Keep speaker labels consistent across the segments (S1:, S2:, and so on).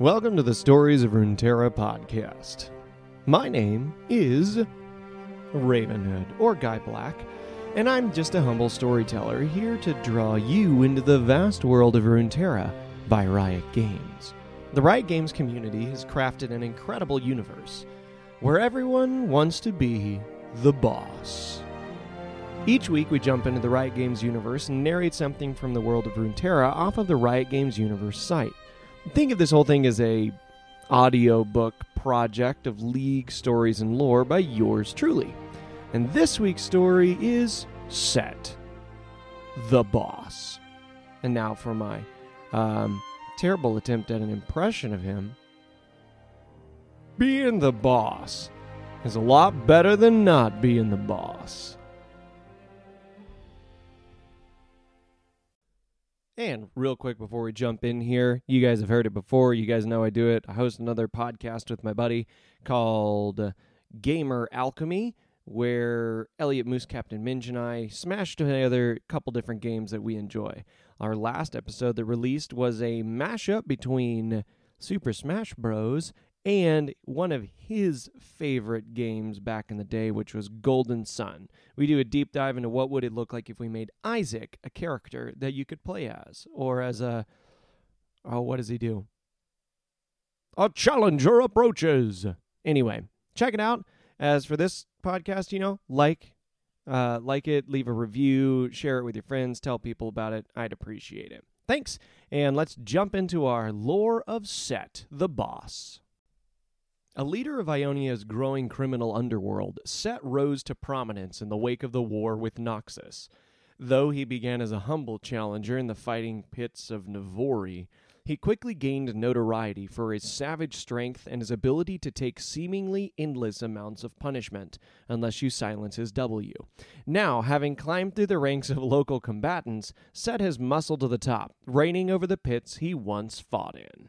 S1: Welcome to the Stories of Runeterra podcast. My name is Ravenhood, or Guy Black, and I'm just a humble storyteller here to draw you into the vast world of Runeterra by Riot Games. The Riot Games community has crafted an incredible universe where everyone wants to be the boss. Each week, we jump into the Riot Games universe and narrate something from the world of Runeterra off of the Riot Games universe site. Think of this whole thing as a audiobook project of League stories and lore by yours truly. And this week's story is Sett, the Boss. And now for my um, terrible attempt at an impression of him. Being the boss is a lot better than not being the boss. And real quick before we jump in here, you guys have heard it before. You guys know I do it. I host another podcast with my buddy called Gamer Alchemy, where Elliot Moose, Captain Minge, and I smashed together a couple different games that we enjoy. Our last episode that released was a mashup between Super Smash Bros. And one of his favorite games back in the day, which was Golden Sun. We do a deep dive into what would it look like if we made Isaac a character that you could play as, or as a oh, what does he do? A challenger approaches. Anyway, check it out. As for this podcast, you know, like, uh, like it, leave a review, share it with your friends, tell people about it. I'd appreciate it. Thanks, and let's jump into our lore of Sett, the boss. A leader of Ionia's growing criminal underworld, Sett rose to prominence in the wake of the war with Noxus. Though he began as a humble challenger in the fighting pits of Navori, he quickly gained notoriety for his savage strength and his ability to take seemingly endless amounts of punishment, unless you silence his W. Now, having climbed through the ranks of local combatants, Sett has muscled to the top, reigning over the pits he once fought in.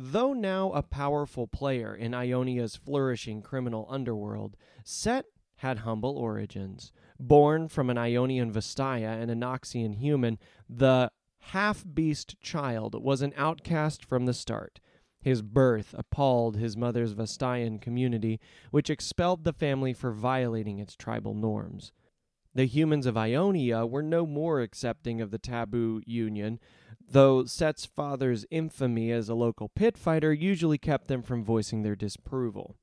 S1: Though now a powerful player in Ionia's flourishing criminal underworld, Sett had humble origins. Born from an Ionian Vastaya and a Noxian human, the half beast child was an outcast from the start. His birth appalled his mother's Vastayan community, which expelled the family for violating its tribal norms. The humans of Ionia were no more accepting of the taboo union, though Sett's father's infamy as a local pit fighter usually kept them from voicing their disapproval.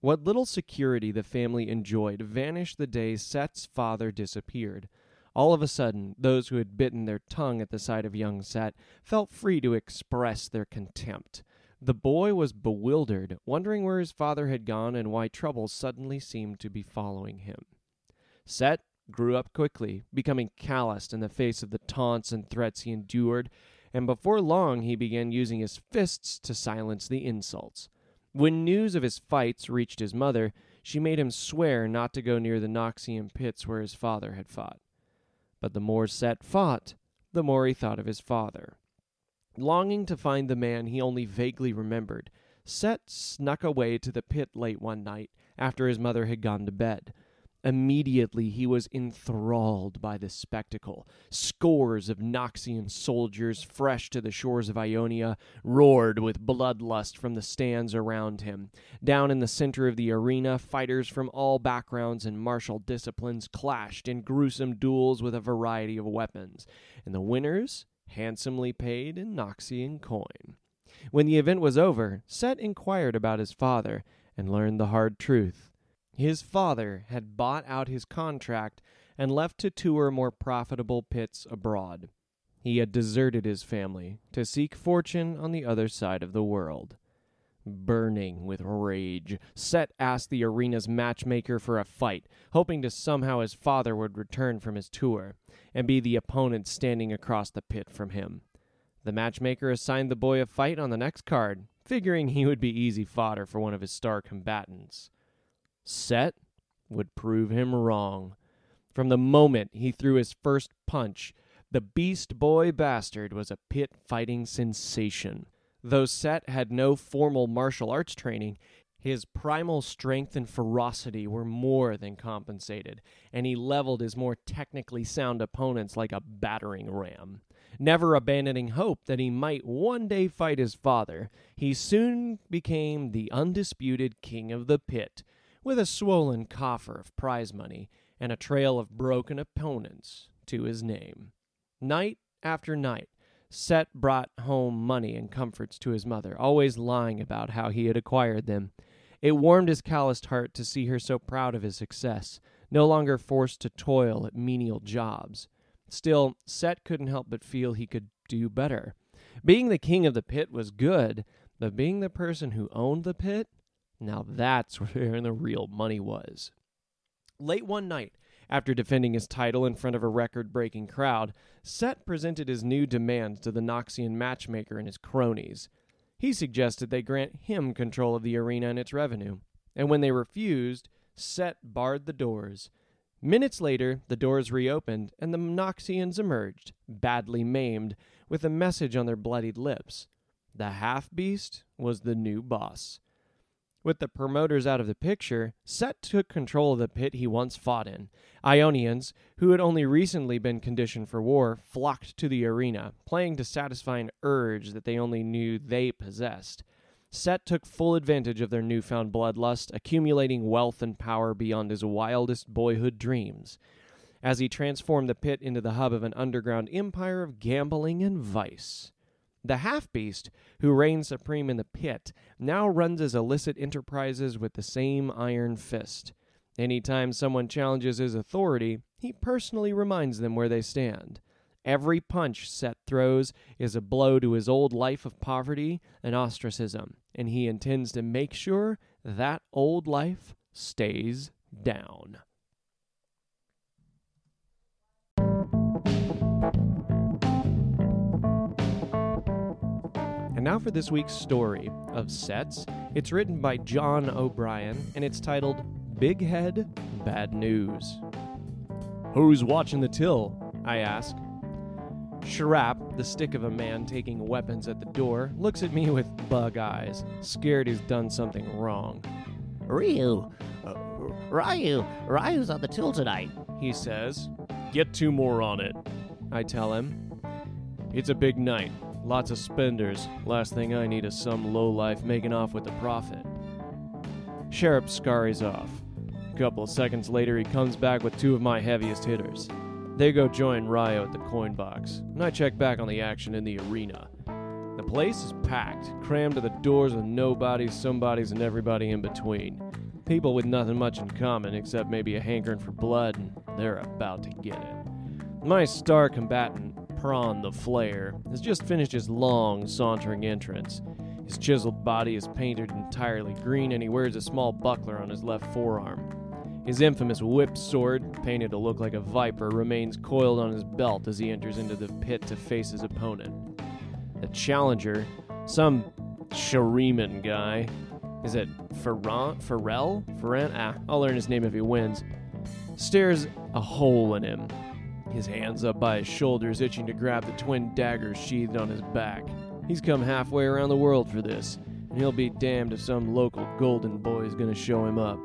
S1: What little security the family enjoyed vanished the day Sett's father disappeared. All of a sudden, those who had bitten their tongue at the sight of young Sett felt free to express their contempt. The boy was bewildered, wondering where his father had gone and why trouble suddenly seemed to be following him. Sett grew up quickly, becoming calloused in the face of the taunts and threats he endured, and before long he began using his fists to silence the insults. When news of his fights reached his mother, she made him swear not to go near the Noxian pits where his father had fought. But the more Sett fought, the more he thought of his father. Longing to find the man he only vaguely remembered, Sett snuck away to the pit late one night after his mother had gone to bed. Immediately he was enthralled by the spectacle. Scores of Noxian soldiers, fresh to the shores of Ionia, roared with bloodlust from the stands around him. Down in the center of the arena, fighters from all backgrounds and martial disciplines clashed in gruesome duels with a variety of weapons, and the winners handsomely paid in Noxian coin. When the event was over, Sett inquired about his father and learned the hard truth. His father had bought out his contract and left to tour more profitable pits abroad. He had deserted his family to seek fortune on the other side of the world. Burning with rage, Sett asked the arena's matchmaker for a fight, hoping to somehow his father would return from his tour and be the opponent standing across the pit from him. The matchmaker assigned the boy a fight on the next card, figuring he would be easy fodder for one of his star combatants. Sett would prove him wrong. From the moment he threw his first punch, the Beast Boy Bastard was a pit fighting sensation. Though Sett had no formal martial arts training, his primal strength and ferocity were more than compensated, and he leveled his more technically sound opponents like a battering ram. Never abandoning hope that he might one day fight his father, he soon became the undisputed king of the pit, with a swollen coffer of prize money and a trail of broken opponents to his name. Night after night, Sett brought home money and comforts to his mother, always lying about how he had acquired them. It warmed his calloused heart to see her so proud of his success, no longer forced to toil at menial jobs. Still, Sett couldn't help but feel he could do better. Being the king of the pit was good, but being the person who owned the pit, now that's where the real money was. Late one night, after defending his title in front of a record breaking crowd, Sett presented his new demands to the Noxian matchmaker and his cronies. He suggested they grant him control of the arena and its revenue, and when they refused, Sett barred the doors. Minutes later, the doors reopened, and the Noxians emerged, badly maimed, with a message on their bloodied lips. The half beast was the new boss. With the promoters out of the picture, Sett took control of the pit he once fought in. Ionians, who had only recently been conditioned for war, flocked to the arena, playing to satisfy an urge that they only knew they possessed. Sett took full advantage of their newfound bloodlust, accumulating wealth and power beyond his wildest boyhood dreams. As he transformed the pit into the hub of an underground empire of gambling and vice. The half beast, who reigns supreme in the pit, now runs his illicit enterprises with the same iron fist. Any time someone challenges his authority, he personally reminds them where they stand. Every punch Sett throws is a blow to his old life of poverty and ostracism, and he intends to make sure that old life stays down. And now for this week's story of sets. It's written by John O'Brien and it's titled Big Head Bad News. Who's watching the till? I ask. Sharap, the stick of a man taking weapons at the door, looks at me with bug eyes, scared he's done something wrong.
S2: Ryu, uh, Ryu, Ryu's on the till tonight.
S1: He says, Get two more on it. I tell him, It's a big night. Lots of spenders. Last thing I need is some lowlife making off with the profit. Sheriff scurries off. A couple of seconds later, he comes back with two of my heaviest hitters. They go join Ryo at the coin box, and I check back on the action in the arena. The place is packed, crammed to the doors with nobodies, somebodies, and everybody in between. People with nothing much in common except maybe a hankering for blood, and they're about to get it. My star combatant, Prawn the Flayer, has just finished his long, sauntering entrance. His chiseled body is painted entirely green, and he wears a small buckler on his left forearm. His infamous whip sword, painted to look like a viper, remains coiled on his belt as he enters into the pit to face his opponent. The challenger, some Shuriman guy, is it Ferran? Pharrell? Ferran? Ah, I'll learn his name if he wins. Stares a hole in him, his hands up by his shoulders, itching to grab the twin daggers sheathed on his back. He's come halfway around the world for this, and he'll be damned if some local golden boy is going to show him up.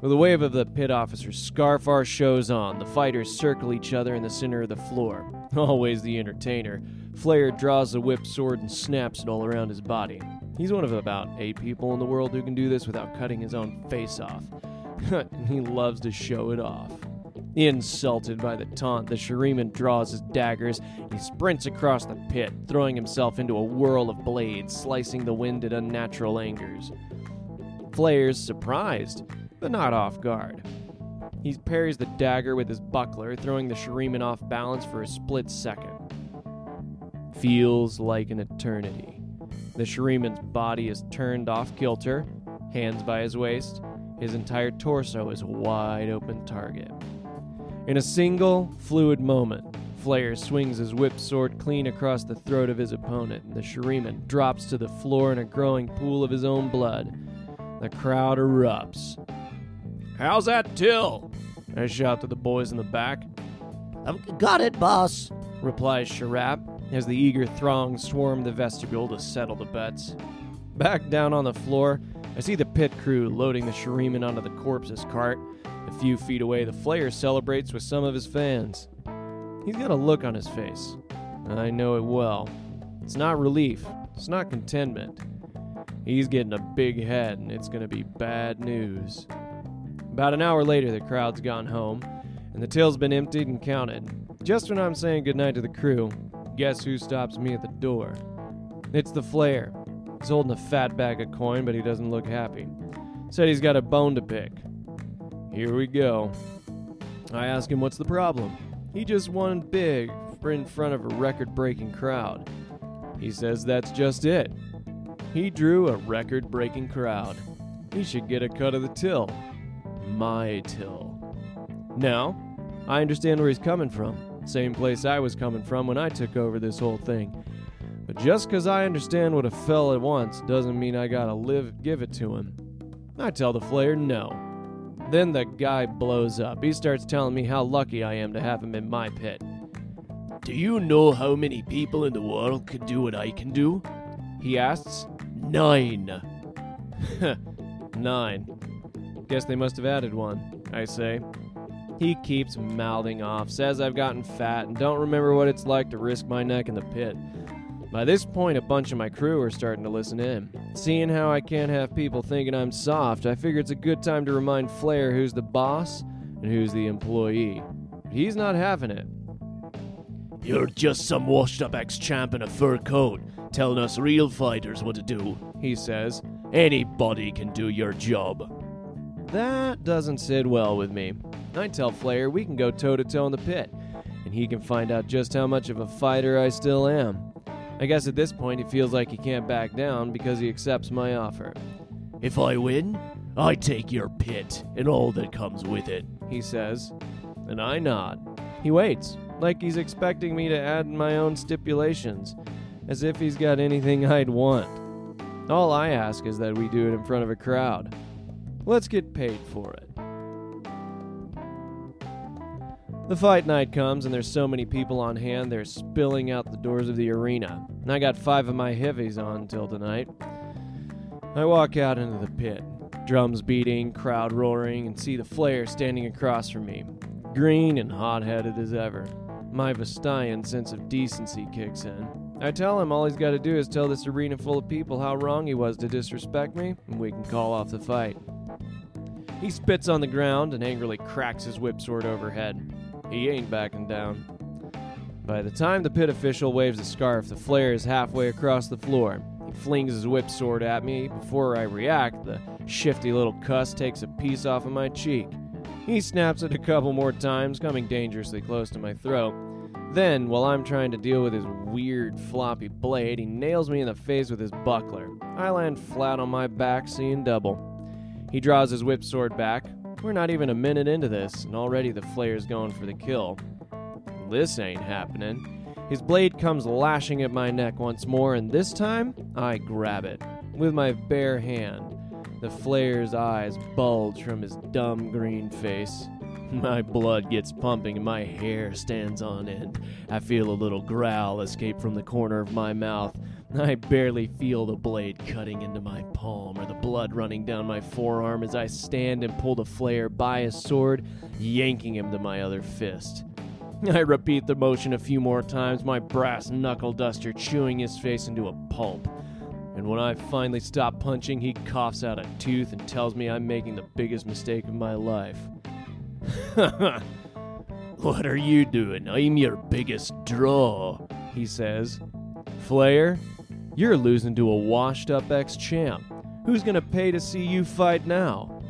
S1: With a wave of the pit officer's scarf, our show's on. The fighters circle each other in the center of the floor. Always the entertainer. Flair draws the whip sword and snaps it all around his body. He's one of about eight people in the world who can do this without cutting his own face off. and he loves to show it off. Insulted by the taunt, the Shuriman draws his daggers. He sprints across the pit, throwing himself into a whirl of blades, slicing the wind at unnatural angers. Flair's surprised, but not off guard. He parries the dagger with his buckler, throwing the Shuriman off balance for a split second. Feels like an eternity. The Shuriman's body is turned off kilter, hands by his waist. His entire torso is a wide open target. In a single, fluid moment, Flair swings his whip sword clean across the throat of his opponent, and the Shuriman drops to the floor in a growing pool of his own blood. The crowd erupts. How's that till? I shout to the boys in the back.
S2: I've got it, boss.
S1: replies Sharap as the eager throng swarm the vestibule to settle the bets. Back down on the floor, I see the pit crew loading the Shuriman onto the corpse's cart. A few feet away, the Flayer celebrates with some of his fans. He's got a look on his face. I know it well. It's not relief, it's not contentment. He's getting a big head, and it's going to be bad news. About an hour later, the crowd's gone home, and the till's been emptied and counted. Just when I'm saying goodnight to the crew, guess who stops me at the door? It's the Flayer. He's holding a fat bag of coin, but he doesn't look happy. Said he's got a bone to pick. Here we go. I ask him what's the problem. He just won big in front of a record breaking crowd. He says that's just it. He drew a record breaking crowd. He should get a cut of the till. My till. Now, I understand where he's coming from. Same place I was coming from when I took over this whole thing. But just 'cause I understand what a fella wants doesn't mean I gotta live give it to him. I tell the Flayer no. Then the guy blows up. He starts telling me how lucky I am to have him in my pit.
S3: Do you know how many people in the world can do what I can do?
S1: He asks.
S3: Nine.
S1: Nine. Guess they must have added one, I say. He keeps mouthing off, says I've gotten fat, and don't remember what it's like to risk my neck in the pit. By this point, a bunch of my crew are starting to listen in. Seeing how I can't have people thinking I'm soft, I figure it's a good time to remind Flair who's the boss and who's the employee. He's not having it.
S3: You're just some washed up ex champ in a fur coat telling us real fighters what to do.
S1: He says,
S3: Anybody can do your job.
S1: That doesn't sit well with me. I tell Flair we can go toe to toe in the pit, and he can find out just how much of a fighter I still am. I guess at this point he feels like he can't back down because he accepts my offer.
S3: If I win, I take your pit and all that comes with it.
S1: He says, and I nod. He waits, like he's expecting me to add my own stipulations, as if he's got anything I'd want. All I ask is that we do it in front of a crowd. Let's get paid for it. The fight night comes, and there's so many people on hand, they're spilling out the doors of the arena. And I got five of my heavies on till tonight. I walk out into the pit, drums beating, crowd roaring, and see the Flayer standing across from me, green and hot headed as ever. My Vastayan sense of decency kicks in. I tell him all he's got to do is tell this arena full of people how wrong he was to disrespect me, and we can call off the fight. He spits on the ground and angrily cracks his whip sword overhead. He ain't backing down. By the time the pit official waves a scarf, the flare is halfway across the floor. He flings his whip sword at me. Before I react, the shifty little cuss takes a piece off of my cheek. He snaps it a couple more times, coming dangerously close to my throat. Then, while I'm trying to deal with his weird floppy blade, he nails me in the face with his buckler. I land flat on my back, seeing double. He draws his whip sword back. We're not even a minute into this, and already the Flayer's going for the kill. This ain't happening. His blade comes lashing at my neck once more, and this time I grab it with my bare hand. The Flayer's eyes bulge from his dumb green face. My blood gets pumping and my hair stands on end. I feel a little growl escape from the corner of my mouth. I barely feel the blade cutting into my palm or the blood running down my forearm as I stand and pull the flare by his sword, yanking him to my other fist. I repeat the motion a few more times, my brass knuckle duster chewing his face into a pulp. And when I finally stop punching, he coughs out a tooth and tells me I'm making the biggest mistake of my life.
S3: What are you doing? I'm your biggest draw.
S1: he says. Flayer, you're losing to a washed up ex champ. Who's gonna pay to see you fight now?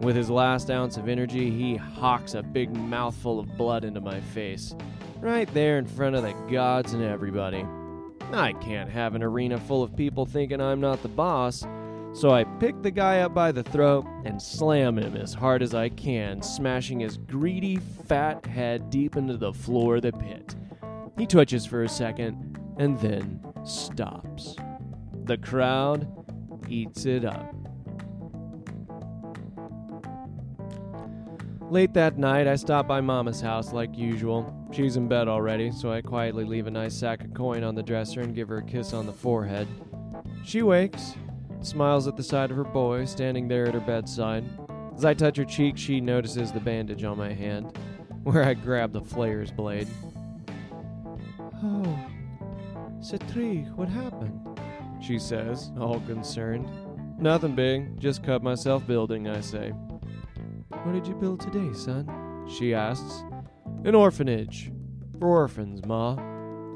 S1: With his last ounce of energy, he hawks a big mouthful of blood into my face, right there in front of the gods and everybody. I can't have an arena full of people thinking I'm not the boss, so I pick the guy up by the throat and slam him as hard as I can, smashing his greedy, fat head deep into the floor of the pit. He twitches for a second and then stops. The crowd eats it up. Late that night, I stop by Mama's house like usual. She's in bed already, so I quietly leave a nice sack of coin on the dresser and give her a kiss on the forehead. She wakes, smiles at the sight of her boy standing there at her bedside. As I touch her cheek, she notices the bandage on my hand, where I grab the flayer's blade. Oh, Citri, what happened? She says, all concerned. Nothing big, just cut myself building, I say. What did you build today, son? She asks. An orphanage. For orphans, Ma.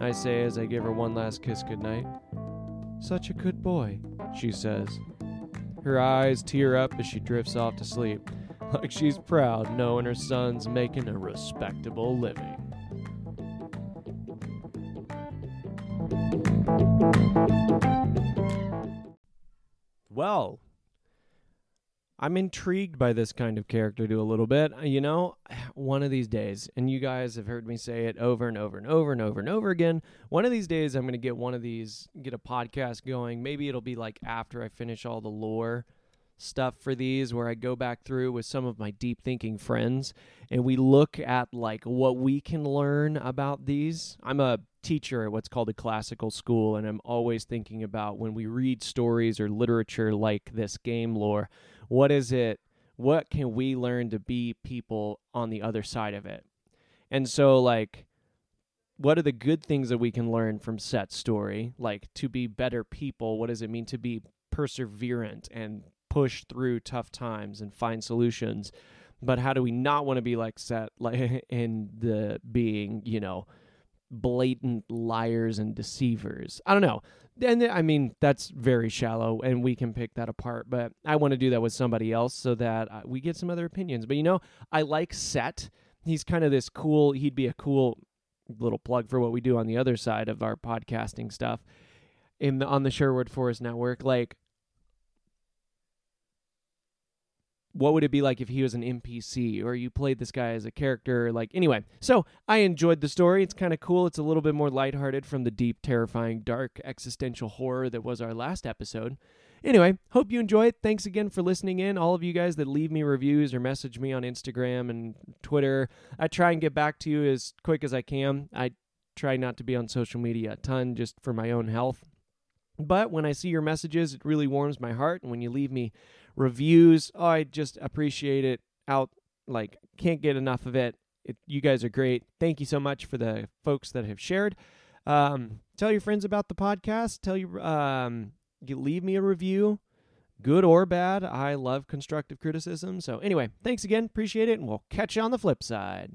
S1: I say as I give her one last kiss goodnight. Such a good boy, she says. Her eyes tear up as she drifts off to sleep, like she's proud knowing her son's making a respectable living. Well, I'm intrigued by this kind of character to a little bit. Uh, You know, one of these days, and you guys have heard me say it over and over and over and over and over again. One of these days, I'm going to get one of these, get a podcast going. Maybe it'll be like after I finish all the lore stuff for these, where I go back through with some of my deep thinking friends and we look at like what we can learn about these. I'm a teacher at what's called a classical school, and I'm always thinking about when we read stories or literature like this game lore what is it what can we learn to be people on the other side of it? And so like what are the good things that we can learn from set story? Like to be better people what does it mean to be perseverant and push through tough times and find solutions? But how do we not want to be like set like in the being you know blatant liars and deceivers i don't know and I mean that's very shallow, and we can pick that apart. But I want to do that with somebody else so that uh, we get some other opinions. But you know, I like Sett. He's kind of this cool. He'd be a cool little plug for what we do on the other side of our podcasting stuff in the, on the Sherwood Forest Network. Like, what would it be like if he was an NPC or you played this guy as a character? Like, anyway, so I enjoyed the story. It's kind of cool. It's a little bit more lighthearted from the deep, terrifying, dark, existential horror that was our last episode. Anyway, hope you enjoy it. Thanks again for listening in. All of you guys that leave me reviews or message me on Instagram and Twitter. I try and get back to you as quick as I can. I try not to be on social media a ton just for my own health. But when I see your messages, it really warms my heart. And when you leave me reviews, oh, I just appreciate it out. Like, can't get enough of it. it. You guys are great. Thank you so much for the folks that have shared. Um, tell your friends about the podcast. Tell you, um, you leave me a review, good or bad. I love constructive criticism. So, anyway, thanks again. Appreciate it. And we'll catch you on the flip side.